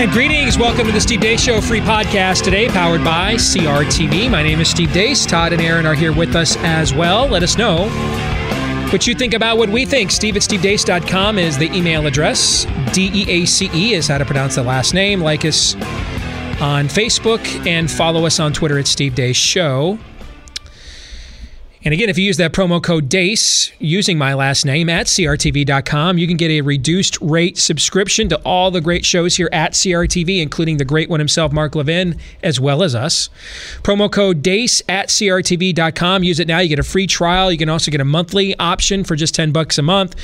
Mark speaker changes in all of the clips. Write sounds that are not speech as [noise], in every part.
Speaker 1: And greetings. Welcome to the Steve Deace Show free podcast today, powered by CRTV. My name is Steve Deace. Todd and Aaron are here with us as well. Let us know what you think about what we think. Steve at stevedeace.com is the email address. D E A C E is how to pronounce the last name. Like us on Facebook and follow us on Twitter at Steve Deace Show. And again, if you use that promo code DEACE using my last name at CRTV.com, you can get a reduced rate subscription to all the great shows here at CRTV, including the great one himself, Mark Levin, as well as us. Promo code DEACE at CRTV.com. Use it now. You get a free trial. You can also get a monthly option for just 10 bucks a month.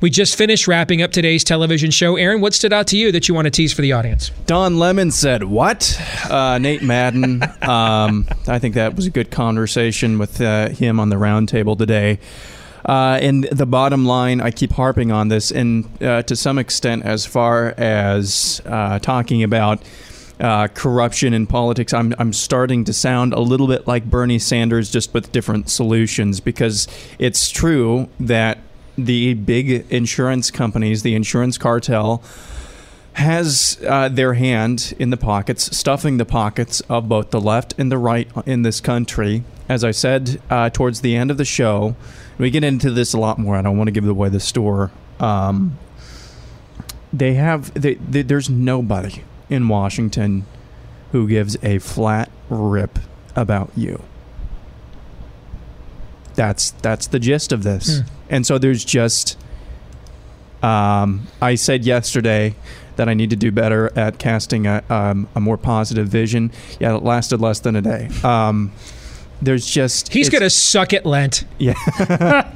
Speaker 1: We just finished wrapping up today's television show. Aaron, what stood out to you that you want to tease for the audience?
Speaker 2: Don Lemon said, What? Uh, Nate Madden. [laughs] um, I think that was a good conversation with uh, him on the roundtable today. Uh, and the bottom line, I keep harping on this, and uh, to some extent, as far as uh, talking about uh, corruption in politics, I'm, I'm starting to sound a little bit like Bernie Sanders, just with different solutions, because it's true that the big insurance companies, the insurance cartel, has uh, their hand in the pockets, stuffing the pockets of both the left and the right in this country. As I said uh, towards the end of the show, we get into this a lot more. I don't want to give away the store. Um, they have they, they, there's nobody in Washington who gives a flat rip about you. That's that's the gist of this.
Speaker 1: Hmm.
Speaker 2: And so there's just um, I said yesterday that I need to do better at casting a, um, a more positive vision. Yeah, it lasted less than a day. Um, there's just
Speaker 1: He's going to suck at Lent.
Speaker 2: yeah. [laughs]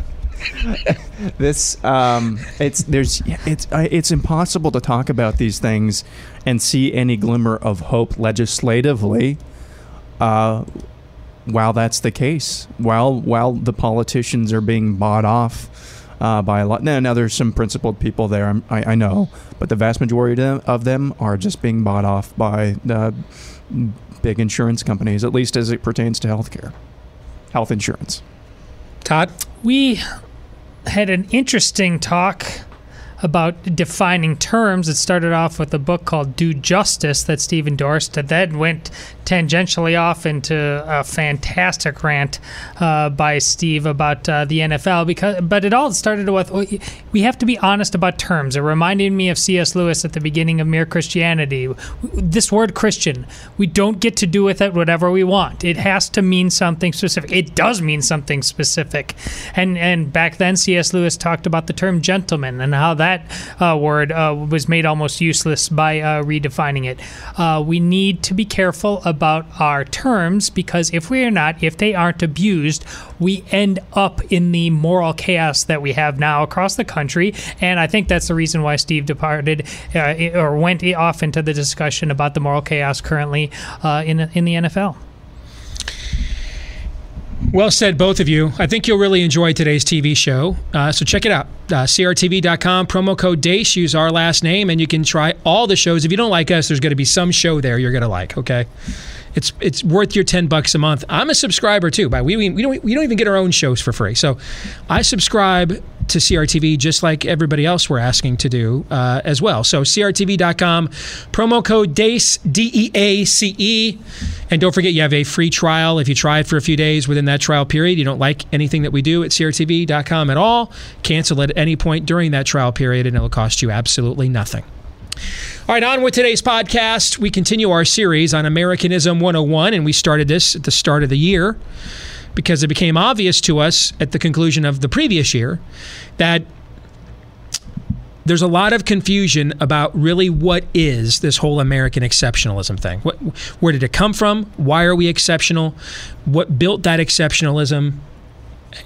Speaker 2: this um, it's there's it's it's impossible to talk about these things and see any glimmer of hope legislatively. Uh, while that's the case, while while the politicians are being bought off uh, by a lot. Now, now there's some principled people there. I'm, I, I know, but the vast majority of them, of them are just being bought off by the big insurance companies, at least as it pertains to healthcare, health insurance.
Speaker 1: Todd?
Speaker 3: We had an interesting talk about defining terms. It started off with a book called Do Justice that Steve endorsed, and then went tangentially off into a fantastic rant uh, by Steve about uh, the NFL. Because, but it all started with we have to be honest about terms. It reminded me of C.S. Lewis at the beginning of Mere Christianity. This word Christian, we don't get to do with it whatever we want. It has to mean something specific. It does mean something specific. And and back then, C.S. Lewis talked about the term gentleman and how that uh, word uh, was made almost useless by uh, redefining it. Uh, we need to be careful about our terms because if we are not, if they aren't abused, we end up in the moral chaos that we have now across the country. And I think that's the reason why Steve departed or went off into the discussion about the moral chaos currently in in the NFL.
Speaker 1: Well said, both of you. I think you'll really enjoy today's TV show. Uh, so check it out. Uh, CRTV.com, promo code DEACE, use our last name, and you can try all the shows. If you don't like us, there's going to be some show there you're going to like, okay? It's it's worth your 10 bucks a month. I'm a subscriber too. But we, we, we, don't, we don't even get our own shows for free. So I subscribe to CRTV just like everybody else we're asking to do uh, as well. So CRTV.com, promo code DEACE, D E A C E. And don't forget, you have a free trial. If you try it for a few days within that trial period, you don't like anything that we do at CRTV.com at all, cancel at any point during that trial period, and it'll cost you absolutely nothing. All right, on with today's podcast. We continue our series on Americanism 101, and we started this at the start of the year because it became obvious to us at the conclusion of the previous year that there's a lot of confusion about really what is this whole American exceptionalism thing. What, where did it come from? Why are we exceptional? What built that exceptionalism?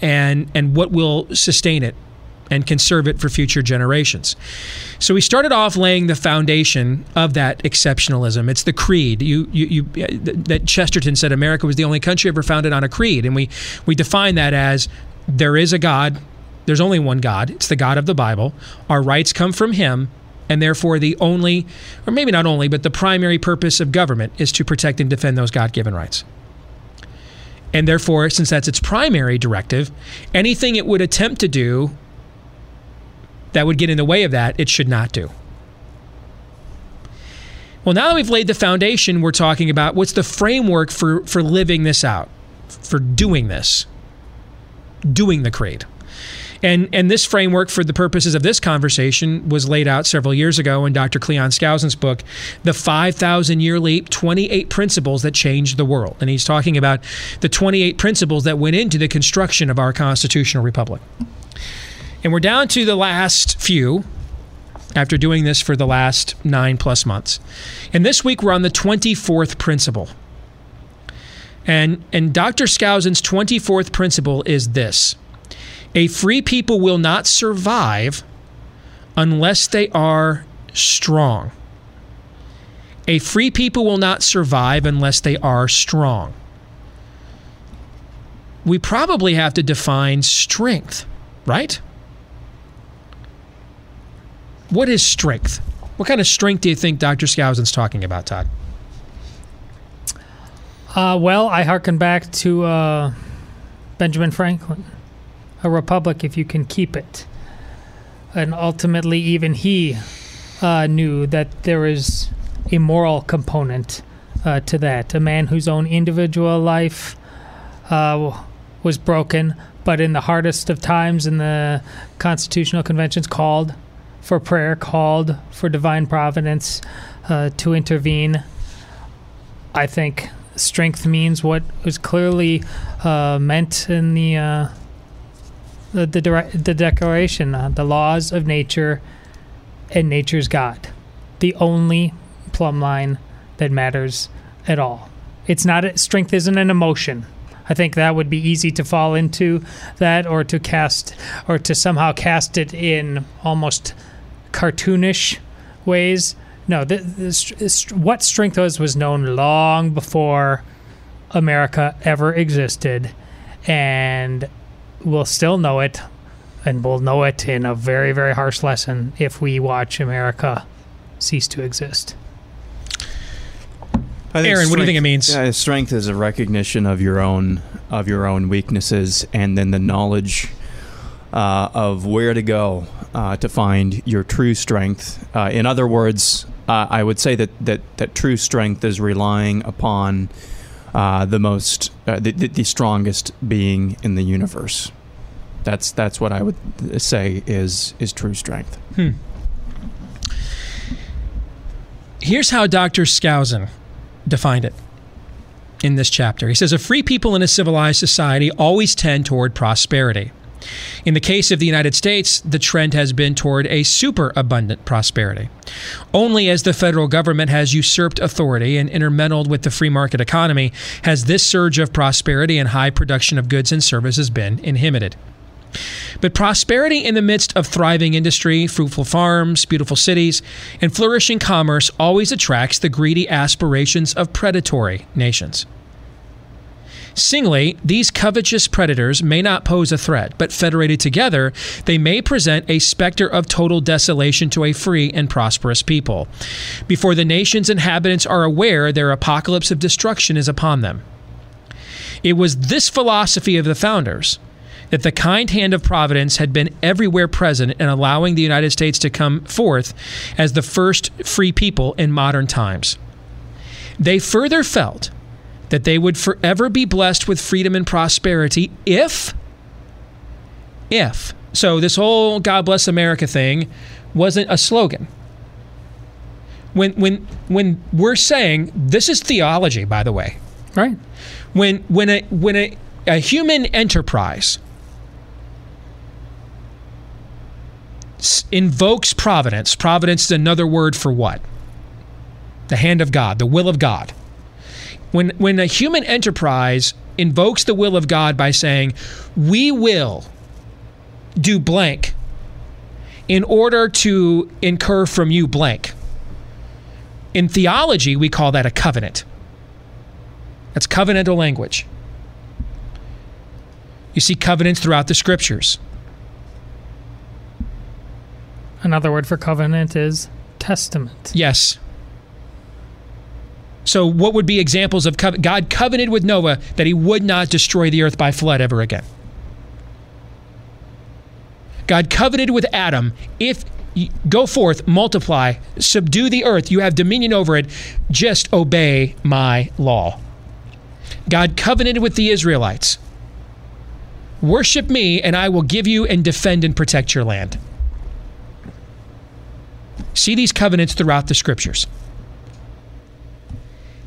Speaker 1: And and what will sustain it and conserve it for future generations. So we started off laying the foundation of that exceptionalism. It's the creed. You, you, you, that Chesterton said America was the only country ever founded on a creed, and we we define that as there is a God. There's only one God. It's the God of the Bible. Our rights come from Him, and therefore the only, or maybe not only, but the primary purpose of government is to protect and defend those God-given rights. And therefore, since that's its primary directive, anything it would attempt to do that would get in the way of that, it should not do. Well, now that we've laid the foundation, we're talking about what's the framework for, for living this out, for doing this, doing the creed. And, and this framework, for the purposes of this conversation, was laid out several years ago in Dr. Cleon Skousen's book, The 5,000 Year Leap 28 Principles That Changed the World. And he's talking about the 28 principles that went into the construction of our constitutional republic. And we're down to the last few after doing this for the last nine plus months. And this week we're on the 24th principle. And, and Dr. Skousen's 24th principle is this a free people will not survive unless they are strong. A free people will not survive unless they are strong. We probably have to define strength, right? What is strength? What kind of strength do you think Dr. Skousen's talking about, Todd?
Speaker 3: Uh, well, I hearken back to uh, Benjamin Franklin a republic if you can keep it. And ultimately, even he uh, knew that there is a moral component uh, to that. A man whose own individual life uh, was broken, but in the hardest of times in the constitutional conventions called for prayer, called for divine providence uh, to intervene. I think strength means what was clearly uh, meant in the uh, the the, the declaration, uh, the laws of nature, and nature's God, the only plumb line that matters at all. It's not strength isn't an emotion. I think that would be easy to fall into that, or to cast, or to somehow cast it in almost cartoonish ways. No, the, the, what strength was was known long before America ever existed, and we'll still know it, and we'll know it in a very, very harsh lesson if we watch America cease to exist.
Speaker 1: Aaron, what do you think it means?
Speaker 2: Yeah, strength is a recognition of your own of your own weaknesses, and then the knowledge uh, of where to go uh, to find your true strength. Uh, in other words, uh, I would say that, that that true strength is relying upon uh, the most, uh, the, the strongest being in the universe. That's that's what I would say is is true strength.
Speaker 1: Hmm. Here's how Dr. Skousen defined it in this chapter. He says, A free people in a civilized society always tend toward prosperity. In the case of the United States, the trend has been toward a superabundant prosperity. Only as the federal government has usurped authority and intermeddled with the free market economy has this surge of prosperity and high production of goods and services been inhibited. But prosperity in the midst of thriving industry, fruitful farms, beautiful cities, and flourishing commerce always attracts the greedy aspirations of predatory nations. Singly, these covetous predators may not pose a threat, but federated together, they may present a specter of total desolation to a free and prosperous people. Before the nation's inhabitants are aware, their apocalypse of destruction is upon them. It was this philosophy of the founders that the kind hand of providence had been everywhere present in allowing the United States to come forth as the first free people in modern times. They further felt that they would forever be blessed with freedom and prosperity if, if, so this whole God bless America thing wasn't a slogan. When, when, when we're saying, this is theology, by the way,
Speaker 3: right?
Speaker 1: When, when, a, when a, a human enterprise invokes providence, providence is another word for what? The hand of God, the will of God when when a human enterprise invokes the will of God by saying, "We will do blank in order to incur from you blank. In theology, we call that a covenant. That's covenantal language. You see covenants throughout the scriptures.
Speaker 3: Another word for covenant is testament.
Speaker 1: Yes. So, what would be examples of covenant? God covenanted with Noah that he would not destroy the earth by flood ever again. God covenanted with Adam if go forth, multiply, subdue the earth, you have dominion over it, just obey my law. God covenanted with the Israelites worship me, and I will give you and defend and protect your land. See these covenants throughout the scriptures.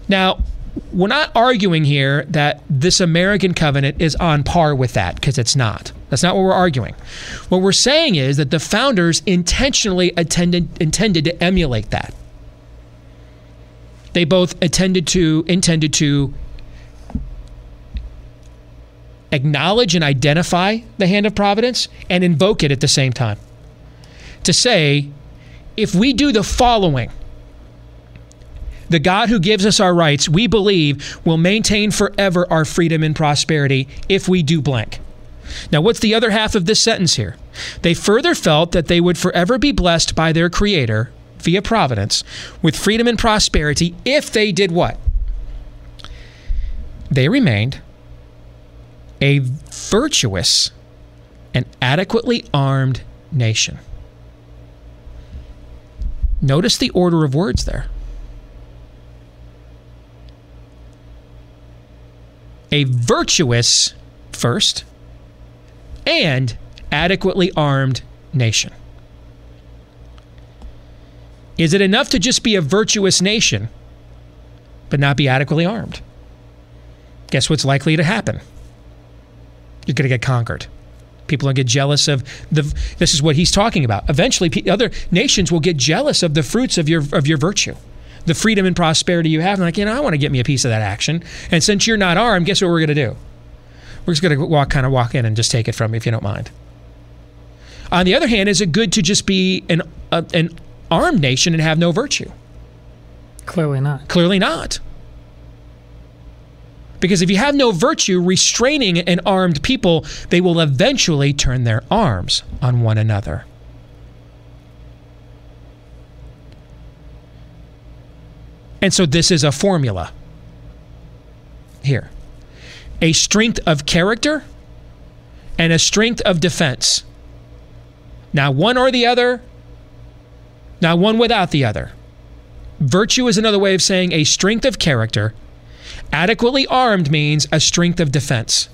Speaker 1: Now, we're not arguing here that this American covenant is on par with that because it's not. That's not what we're arguing. What we're saying is that the founders intentionally attended, intended to emulate that. They both attended to intended to acknowledge and identify the hand of providence and invoke it at the same time. To say, if we do the following, the God who gives us our rights, we believe, will maintain forever our freedom and prosperity if we do blank. Now, what's the other half of this sentence here? They further felt that they would forever be blessed by their Creator via providence with freedom and prosperity if they did what? They remained a virtuous and adequately armed nation. Notice the order of words there. A virtuous first and adequately armed nation. Is it enough to just be a virtuous nation but not be adequately armed? Guess what's likely to happen? You're going to get conquered. People will get jealous of the. This is what he's talking about. Eventually, other nations will get jealous of the fruits of your of your virtue, the freedom and prosperity you have. And like, you know, I want to get me a piece of that action. And since you're not armed, guess what we're going to do? We're just going to walk, kind of walk in and just take it from you if you don't mind. On the other hand, is it good to just be an a, an armed nation and have no virtue?
Speaker 3: Clearly not.
Speaker 1: Clearly not. Because if you have no virtue restraining an armed people, they will eventually turn their arms on one another. And so this is a formula here a strength of character and a strength of defense. Now, one or the other, not one without the other. Virtue is another way of saying a strength of character Adequately armed means a strength of defense.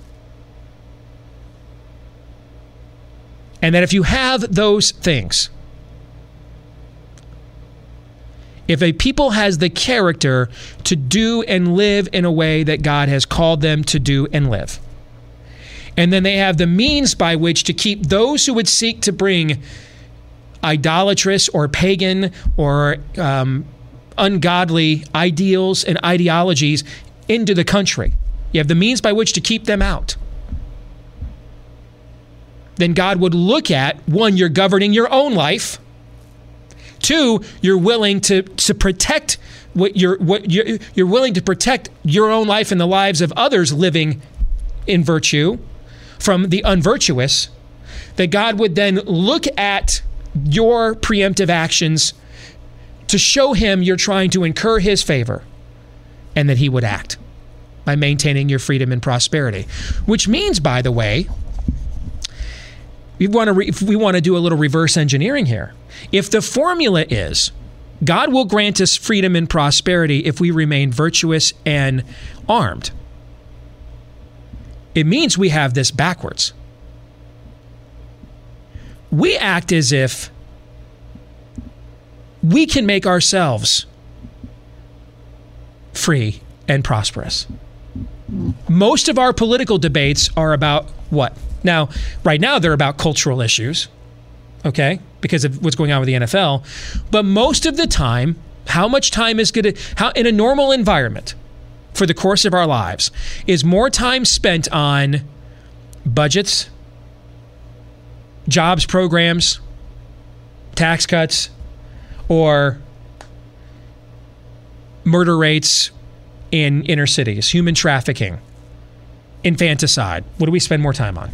Speaker 1: And that if you have those things, if a people has the character to do and live in a way that God has called them to do and live, and then they have the means by which to keep those who would seek to bring idolatrous or pagan or um, ungodly ideals and ideologies into the country. You have the means by which to keep them out. Then God would look at one, you're governing your own life. Two, you're willing to, to protect what you're what you're, you're willing to protect your own life and the lives of others living in virtue from the unvirtuous. That God would then look at your preemptive actions to show him you're trying to incur his favor and that he would act by maintaining your freedom and prosperity. Which means, by the way, we want to re- we want to do a little reverse engineering here. If the formula is God will grant us freedom and prosperity if we remain virtuous and armed, it means we have this backwards. We act as if we can make ourselves free and prosperous. Most of our political debates are about what? Now, right now, they're about cultural issues, okay, because of what's going on with the NFL. But most of the time, how much time is going to, how in a normal environment for the course of our lives, is more time spent on budgets, jobs programs, tax cuts or murder rates in inner cities, human trafficking, infanticide? What do we spend more time on?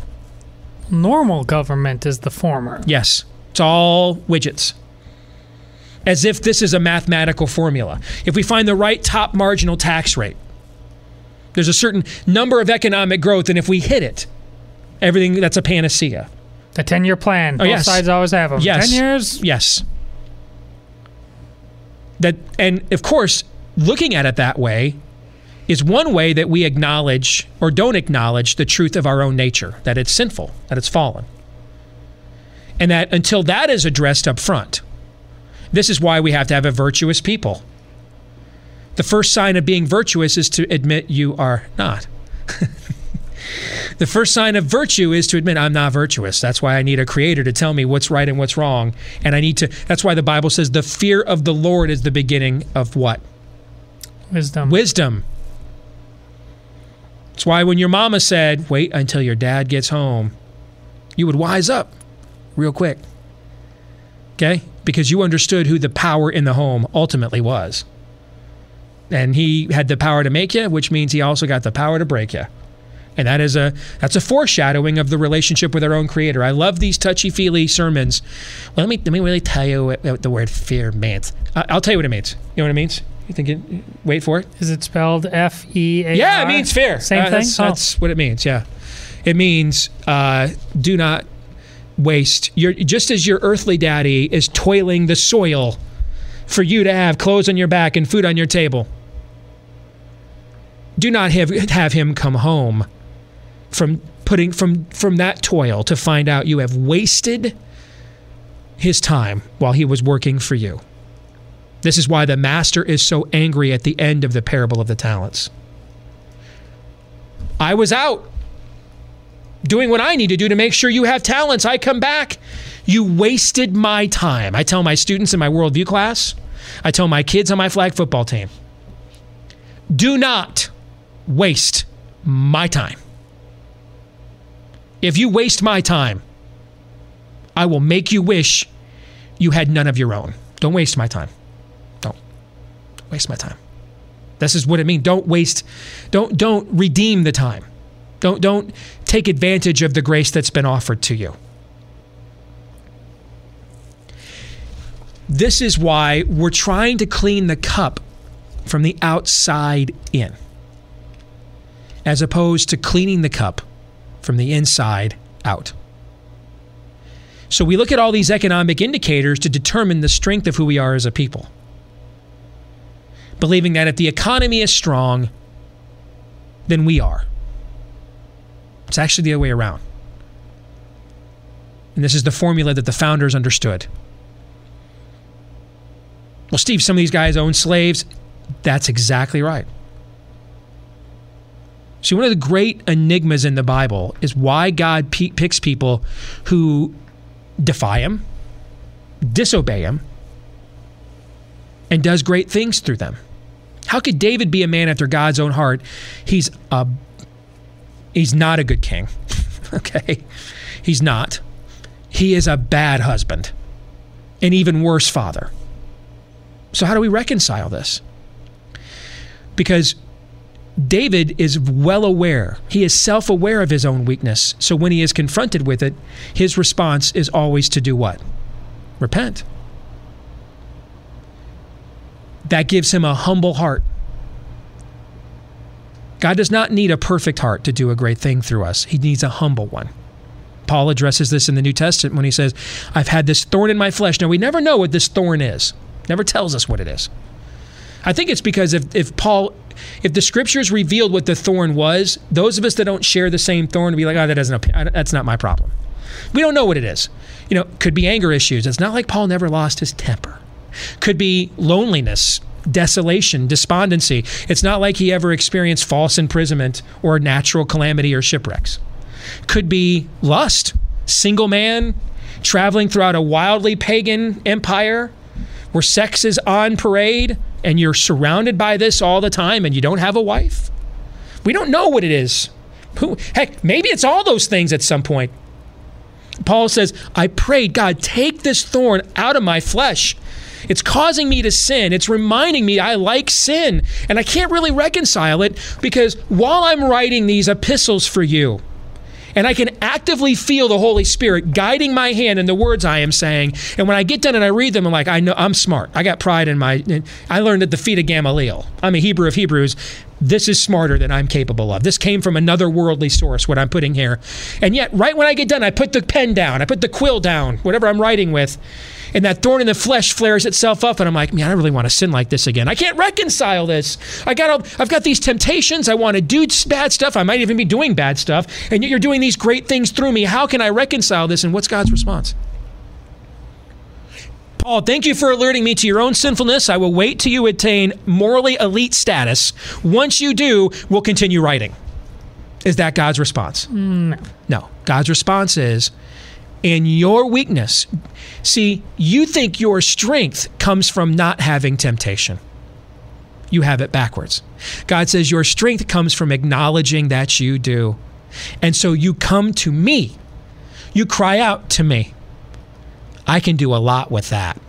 Speaker 3: Normal government is the former.
Speaker 1: Yes, it's all widgets. As if this is a mathematical formula. If we find the right top marginal tax rate, there's a certain number of economic growth, and if we hit it, everything that's a panacea.
Speaker 3: The 10 year plan. Oh, Both
Speaker 1: yes.
Speaker 3: sides always have them.
Speaker 1: Yes.
Speaker 3: 10 years?
Speaker 1: Yes. That and of course, looking at it that way is one way that we acknowledge or don't acknowledge the truth of our own nature, that it's sinful, that it's fallen. And that until that is addressed up front, this is why we have to have a virtuous people. The first sign of being virtuous is to admit you are not. [laughs] the first sign of virtue is to admit I'm not virtuous. That's why I need a creator to tell me what's right and what's wrong. And I need to, that's why the Bible says the fear of the Lord is the beginning of what?
Speaker 3: Wisdom.
Speaker 1: Wisdom. That's why when your mama said, wait until your dad gets home, you would wise up real quick. Okay? Because you understood who the power in the home ultimately was. And he had the power to make you, which means he also got the power to break you. And that is a that's a foreshadowing of the relationship with our own creator. I love these touchy-feely sermons. Well, let me let me really tell you what, what the word fear means. I'll tell you what it means. You know what it means? You think it, wait for it?
Speaker 3: Is it spelled F E A?
Speaker 1: Yeah, it means fear.
Speaker 3: Same
Speaker 1: Uh,
Speaker 3: thing.
Speaker 1: That's,
Speaker 3: Oh.
Speaker 1: that's what it means. Yeah, it means uh, do not waste. Your just as your earthly daddy is toiling the soil for you to have clothes on your back and food on your table. Do not have have him come home from putting from from that toil to find out you have wasted his time while he was working for you. This is why the master is so angry at the end of the parable of the talents. I was out doing what I need to do to make sure you have talents. I come back. You wasted my time. I tell my students in my worldview class, I tell my kids on my flag football team do not waste my time. If you waste my time, I will make you wish you had none of your own. Don't waste my time. Waste my time. This is what it means. Don't waste don't don't redeem the time. Don't don't take advantage of the grace that's been offered to you. This is why we're trying to clean the cup from the outside in, as opposed to cleaning the cup from the inside out. So we look at all these economic indicators to determine the strength of who we are as a people. Believing that if the economy is strong, then we are. It's actually the other way around. And this is the formula that the founders understood. Well, Steve, some of these guys own slaves. That's exactly right. See, one of the great enigmas in the Bible is why God picks people who defy Him, disobey Him, and does great things through them. How could David be a man after God's own heart? He's a he's not a good king. [laughs] okay? He's not. He is a bad husband. An even worse father. So how do we reconcile this? Because David is well aware. He is self aware of his own weakness. So when he is confronted with it, his response is always to do what? Repent. That gives him a humble heart. God does not need a perfect heart to do a great thing through us, He needs a humble one. Paul addresses this in the New Testament when he says, I've had this thorn in my flesh. Now, we never know what this thorn is, never tells us what it is. I think it's because if, if Paul, if the scriptures revealed what the thorn was, those of us that don't share the same thorn would be like, oh, that doesn't, that's not my problem. We don't know what it is. You know, could be anger issues. It's not like Paul never lost his temper. Could be loneliness, desolation, despondency. It's not like he ever experienced false imprisonment or natural calamity or shipwrecks. Could be lust, single man, traveling throughout a wildly pagan empire where sex is on parade and you're surrounded by this all the time and you don't have a wife? We don't know what it is. Who, heck, maybe it's all those things at some point. Paul says, I prayed, God, take this thorn out of my flesh. It's causing me to sin. It's reminding me I like sin. And I can't really reconcile it because while I'm writing these epistles for you, and I can actively feel the Holy Spirit guiding my hand in the words I am saying. And when I get done and I read them, I'm like, I know I'm smart. I got pride in my. I learned at the feet of Gamaliel. I'm a Hebrew of Hebrews. This is smarter than I'm capable of. This came from another worldly source, what I'm putting here. And yet, right when I get done, I put the pen down, I put the quill down, whatever I'm writing with, and that thorn in the flesh flares itself up and i'm like man i don't really want to sin like this again. I can't reconcile this. I got all, i've got these temptations. I want to do bad stuff. I might even be doing bad stuff and yet you're doing these great things through me. How can i reconcile this and what's god's response Paul, thank you for alerting me to your own sinfulness. I will wait till you attain morally elite status. Once you do, we'll continue writing. Is that God's response?
Speaker 3: Mm, no.
Speaker 1: No. God's response is, in your weakness, see, you think your strength comes from not having temptation. You have it backwards. God says your strength comes from acknowledging that you do. And so you come to me. You cry out to me. I can do a lot with that.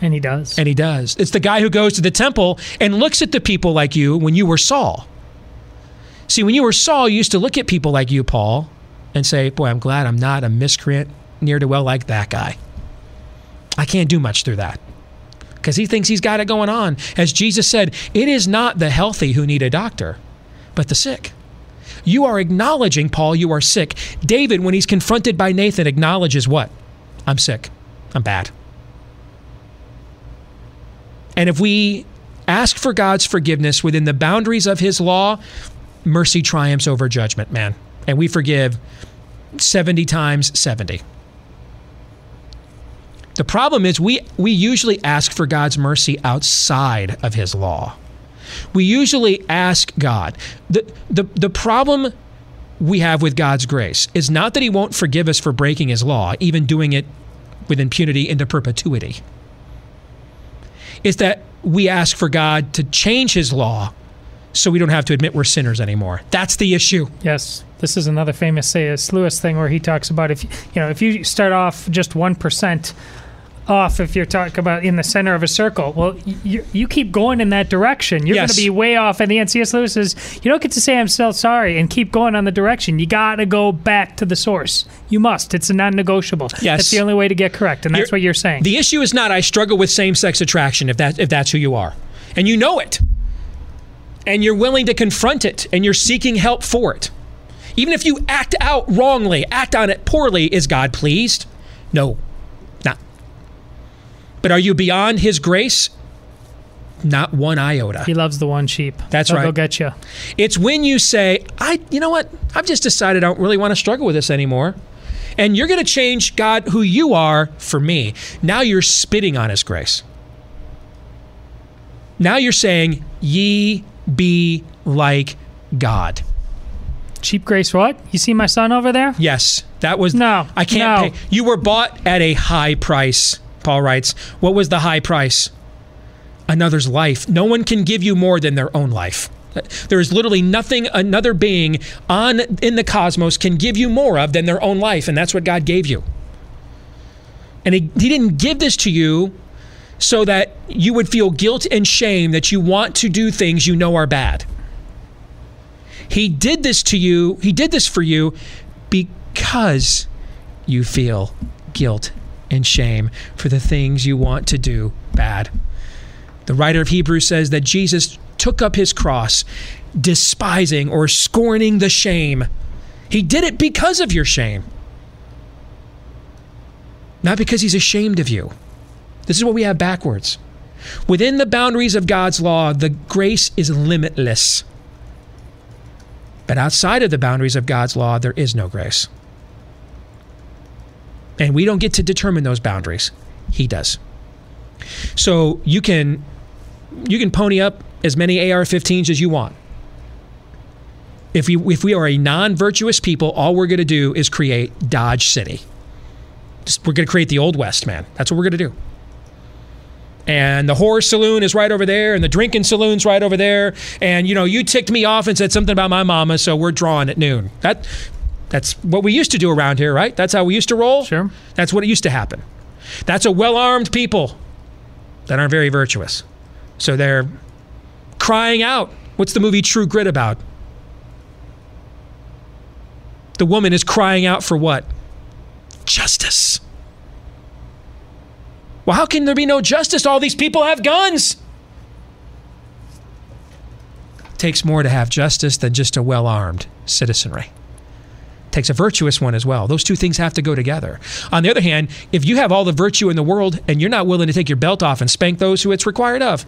Speaker 3: And he does.
Speaker 1: And he does. It's the guy who goes to the temple and looks at the people like you when you were Saul. See, when you were Saul, you used to look at people like you, Paul, and say, Boy, I'm glad I'm not a miscreant near to well like that guy. I can't do much through that. Because he thinks he's got it going on. As Jesus said, it is not the healthy who need a doctor, but the sick. You are acknowledging, Paul, you are sick. David, when he's confronted by Nathan, acknowledges what? I'm sick. I'm bad. And if we ask for God's forgiveness within the boundaries of his law, mercy triumphs over judgment, man. And we forgive 70 times 70. The problem is we, we usually ask for God's mercy outside of his law. We usually ask God. The, the, the problem we have with God's grace is not that he won't forgive us for breaking his law, even doing it with impunity into perpetuity. It's that we ask for God to change his law so we don't have to admit we're sinners anymore. That's the issue.
Speaker 3: Yes, this is another famous C.S. Lewis thing where he talks about if you know if you start off just one percent off, if you're talking about in the center of a circle, well, you, you keep going in that direction. You're
Speaker 1: Yes.
Speaker 3: going to be way off. And the NCS C.S. Lewis says you don't get to say I'm so sorry and keep going on the direction. You got to go back to the source. You must. It's a non-negotiable.
Speaker 1: Yes.
Speaker 3: that's the only way to get correct, and that's
Speaker 1: You're-
Speaker 3: what you're saying.
Speaker 1: The issue is not I struggle with same-sex attraction if that if that's who you are. And you know it. And you're willing to confront it and you're seeking help for it. Even if you act out wrongly, act on it poorly, is God pleased? No. But are you beyond his grace? Not one iota.
Speaker 3: he loves the one sheep.
Speaker 1: That's
Speaker 3: They'll
Speaker 1: right.
Speaker 3: Go get you.
Speaker 1: It's when you say, I, you know what? I've just decided I don't really want to struggle with this anymore. And you're going to change God, who you are, for me. Now you're spitting on his grace. Now you're saying, ye be like God.
Speaker 3: Cheap grace. What? You see my son over there?
Speaker 1: Yes, that was.
Speaker 3: No,
Speaker 1: I can't
Speaker 3: no.
Speaker 1: pay. You were bought at a high price, Paul writes. What was the high price? Another's life. No one can give you more than their own life. There is literally nothing another being on in the cosmos can give you more of than their own life, and that's what God gave you. And he, he didn't give this to you so that you would feel guilt and shame that you want to do things you know are bad. He did this to you, he did this for you because you feel guilt and shame for the things you want to do bad. The writer of Hebrews says that Jesus took up his cross, despising or scorning the shame. He did it because of your shame, not because he's ashamed of you. This is what we have backwards. Within the boundaries of God's law, the grace is limitless. But outside of the boundaries of God's law, there is no grace. And we don't get to determine those boundaries. He does. So you can you can pony up as many AR-15s as you want. If we if we are a non-virtuous people, all we're going to do is create Dodge City. Just, we're going to create the Old West, man. That's what we're going to do. And the horror saloon is right over there, and the drinking saloon's right over there. And you know, you ticked me off and said something about my mama, so we're drawing at noon. That That's what we used to do around here, right? That's how we used to roll.
Speaker 3: Sure.
Speaker 1: That's what it used to happen. That's a well armed people that aren't very virtuous. So they're crying out. What's the movie True Grit about? The woman is crying out for what? Justice. Well, how can there be no justice? All these people have guns. It takes more to have justice than just a well armed citizenry takes a virtuous one as well. Those two things have to go together. On the other hand, if you have all the virtue in the world and you're not willing to take your belt off and spank those who it's required of,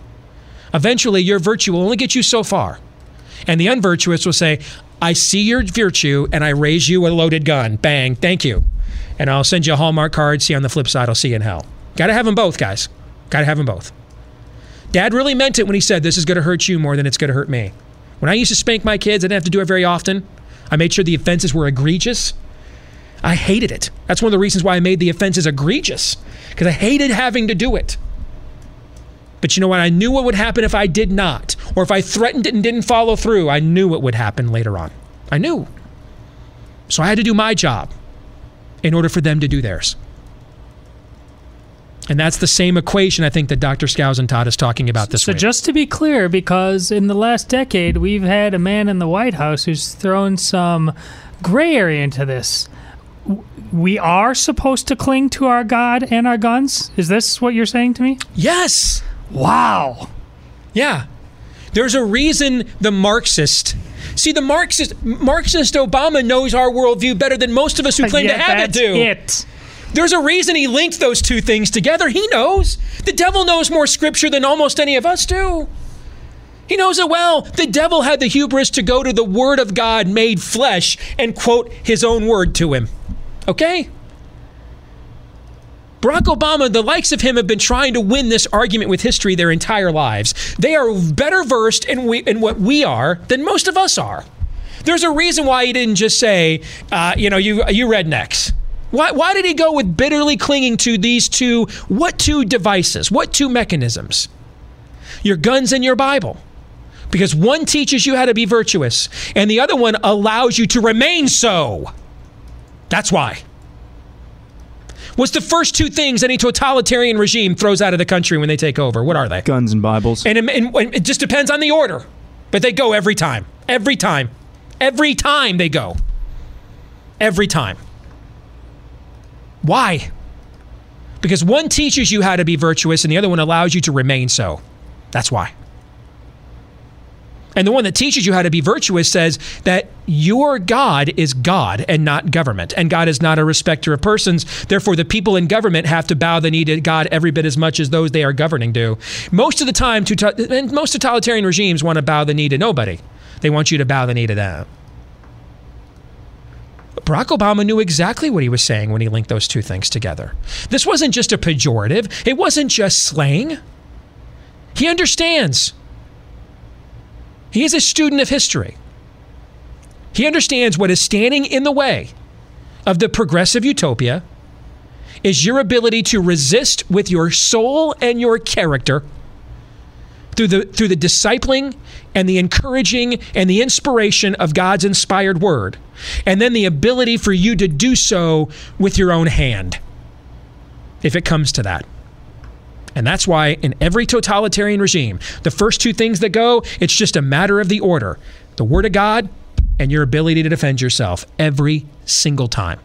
Speaker 1: eventually your virtue will only get you so far. And the unvirtuous will say, I see your virtue and I raise you a loaded gun. Bang, thank you. And I'll send you a Hallmark card. See on the flip side. I'll see you in hell. Got to have them both, guys. Got to have them both. Dad really meant it when he said, This is going to hurt you more than it's going to hurt me. When I used to spank my kids, I didn't have to do it very often. I made sure the offenses were egregious. I hated it. That's one of the reasons why I made the offenses egregious, because I hated having to do it. But you know what? I knew what would happen if I did not, or if I threatened it and didn't follow through. I knew what would happen later on. I knew. So I had to do my job in order for them to do theirs. And that's the same equation I think that Dr. Skousentot is talking about this
Speaker 3: So
Speaker 1: week.
Speaker 3: just to be clear, because in the last decade we've had a man in the White House who's thrown some gray area into this. We are supposed to cling to our God and our guns. Is this what you're saying to me?
Speaker 1: yes.
Speaker 3: Wow.
Speaker 1: Yeah. There's a reason the Marxist. See, the Marxist Marxist Obama knows our worldview better than most of us who uh, claim
Speaker 3: Yeah,
Speaker 1: to have it do.
Speaker 3: It.
Speaker 1: There's a reason he linked those two things together. He knows. The devil knows more scripture than almost any of us do. He knows it well. The devil had the hubris to go to the word of God made flesh and quote his own word to him. Okay? Barack Obama, the likes of him have been trying to win this argument with history their entire lives. They are better versed in, we, in what we are than most of us are. There's a reason why he didn't just say, uh, you know, you, you rednecks. Why, why did he go with bitterly clinging to these two, what two devices, what two mechanisms? Your guns and your Bible. Because one teaches you how to be virtuous, and the other one allows you to remain so. That's why. What's the first two things any totalitarian regime throws out of the country when they take over? What are they?
Speaker 2: Guns and Bibles.
Speaker 1: And, and, and it just depends on the order, but they go every time. Every time. Every time they go. Every time. Why? Because one teaches you how to be virtuous and the other one allows you to remain so. That's why. And the one that teaches you how to be virtuous says that your God is God and not government. And God is not a respecter of persons. Therefore, the people in government have to bow the knee to God every bit as much as those they are governing do. Most of the time, and most totalitarian regimes want to bow the knee to nobody. They want you to bow the knee to them. Barack Obama knew exactly what he was saying when he linked those two things together. This wasn't just a pejorative, it wasn't just slang. He understands. He is a student of history. He understands what is standing in the way of the progressive utopia is your ability to resist with your soul and your character through the through the discipling and the encouraging and the inspiration of God's inspired word and then the ability for you to do so with your own hand if it comes to that. And that's why in every totalitarian regime the first two things that go it's just a matter of the order the word of God and your ability to defend yourself every single time.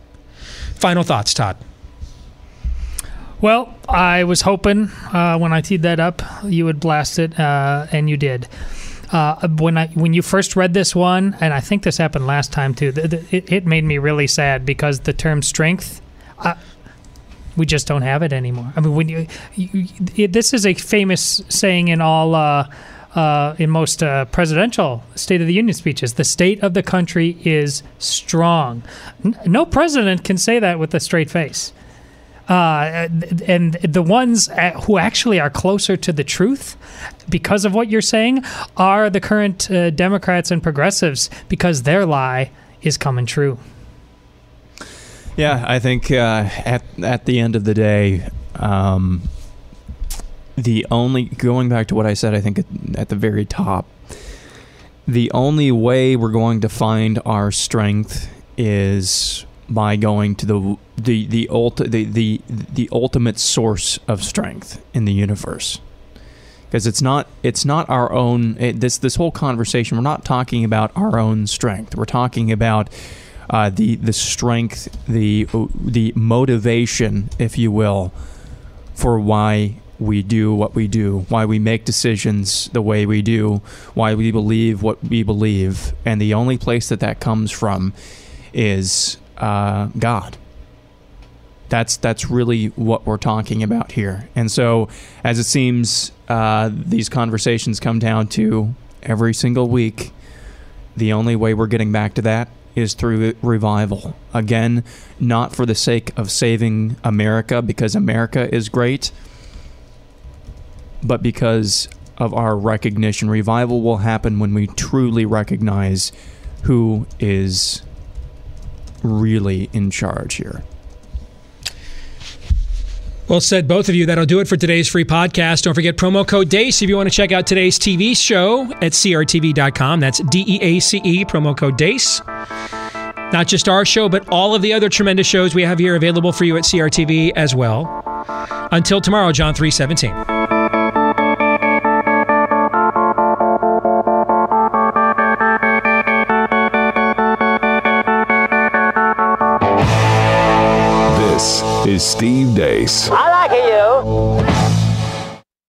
Speaker 1: Final thoughts Todd
Speaker 3: Well, I was hoping uh, when I teed that up, you would blast it, uh, and you did. Uh, when I when you first read this one, and I think this happened last time too, it, it made me really sad because the term strength, uh, we just don't have it anymore. I mean, when you, you it, this is a famous saying in all. Uh, uh, in most uh, presidential State of the Union speeches, the state of the country is strong. N- no president can say that with a straight face uh, and the ones who actually are closer to the truth because of what you're saying are the current uh, Democrats and progressives because their lie is coming true.
Speaker 2: Yeah, I think uh, at at the end of the day, um, the only going back to what I said, I think at, at the very top, the only way we're going to find our strength is by going to the the the, ulti- the the the ultimate source of strength in the universe. Because it's not it's not our own it, this this whole conversation we're not talking about our own strength. We're talking about uh, the the strength the the motivation if you will for why we do what we do why we make decisions the way we do why we believe what we believe. And the only place that that comes from is uh, God that's that's really what we're talking about here. And so, as it seems, uh, these conversations come down to every single week. The only way we're getting back to that is through revival. Again, not for the sake of saving America because America is great, but because of our recognition. Revival will happen when we truly recognize who is really in charge here.
Speaker 1: Well said, both of you. That'll do it for today's free podcast. Don't forget promo code DEACE if you want to check out today's TV show at crtv.com. That's D E A C E, promo code DEACE. Not just our show, but all of the other tremendous shows we have here available for you at CRTV as well. Until tomorrow, John 317.
Speaker 4: Is Steve Deace.
Speaker 5: I like you.